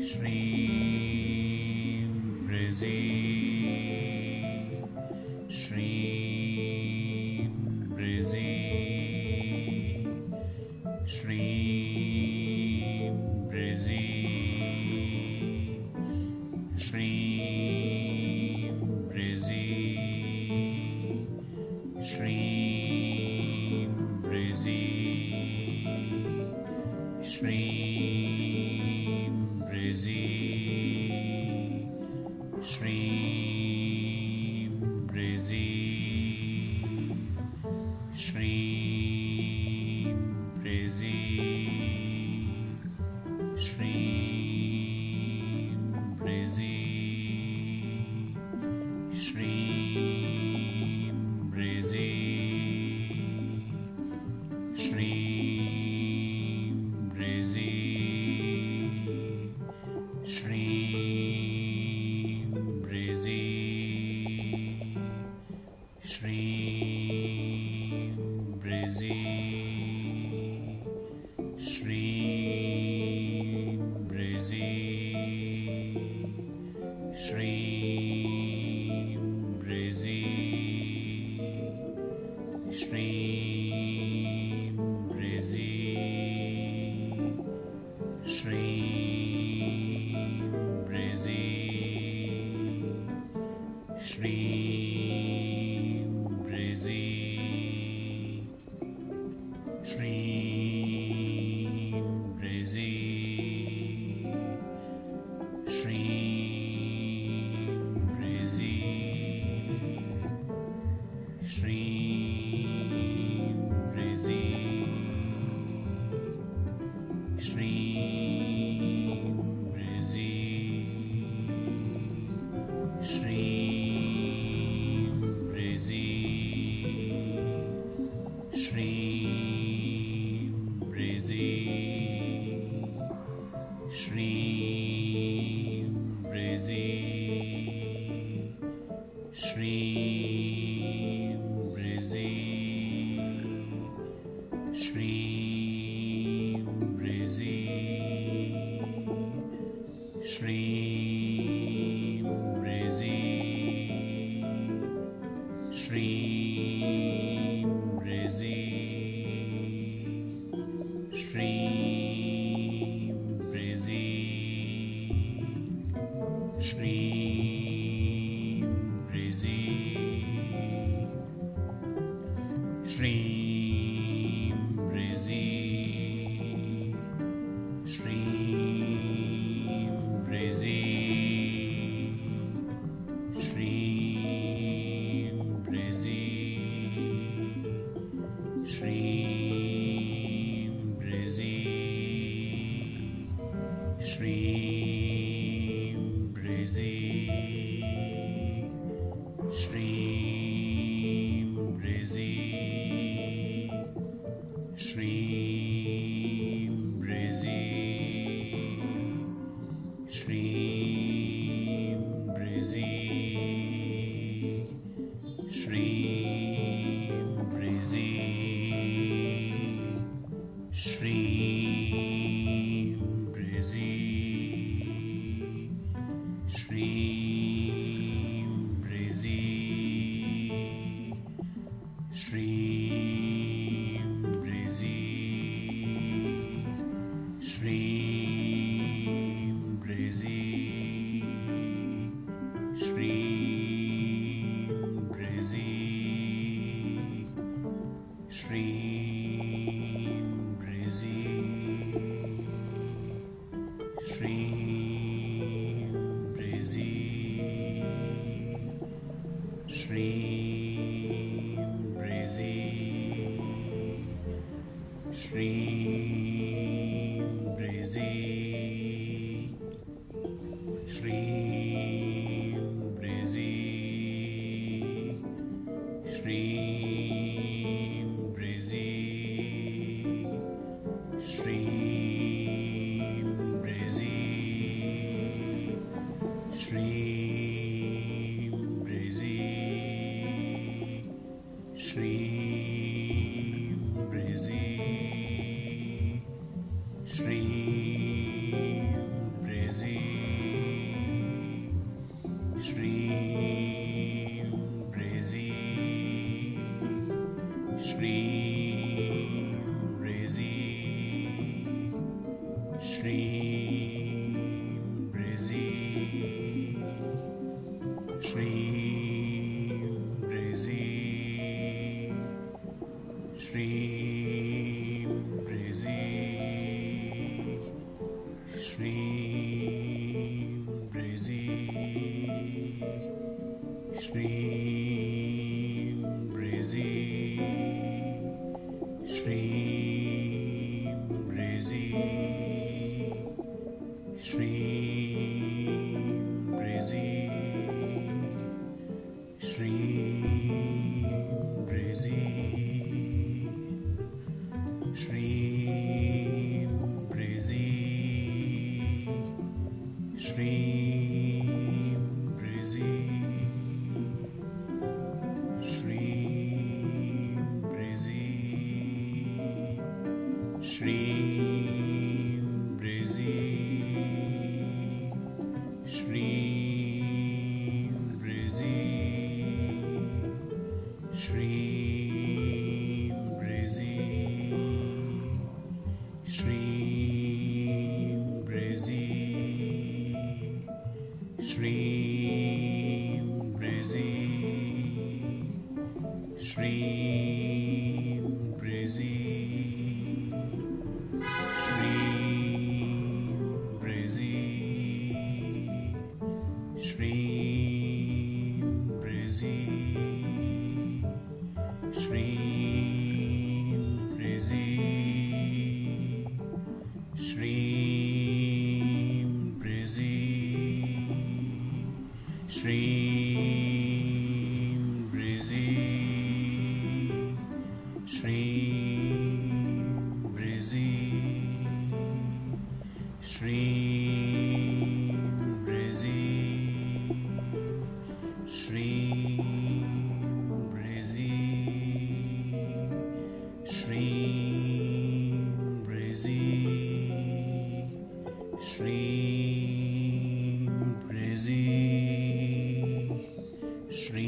Shri Brazil. Shri Prezi. Shri Shri Brizi Shri Brizi Shri Brizi Shri Shreem, Brizi Shreem, Shri श्रीं breezy श्रीं breezy श्रीं breezy श्रीं breezy श्रीं श्रीं ब्रेजे श्रीं ब्रेजे श्रीं ब्रेजे श्रीं ब्रेजे श्रीं Shri Shri Brizi Shri Brizi Shri Brizi Shri Brizi Shri Shri Brizzy Shri Brizzy Shri Brizzy Shri Brizzy Shri Brizzy Shri Shreem Brizi Shreem Brizi Shreem Brizi Shreem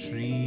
tree.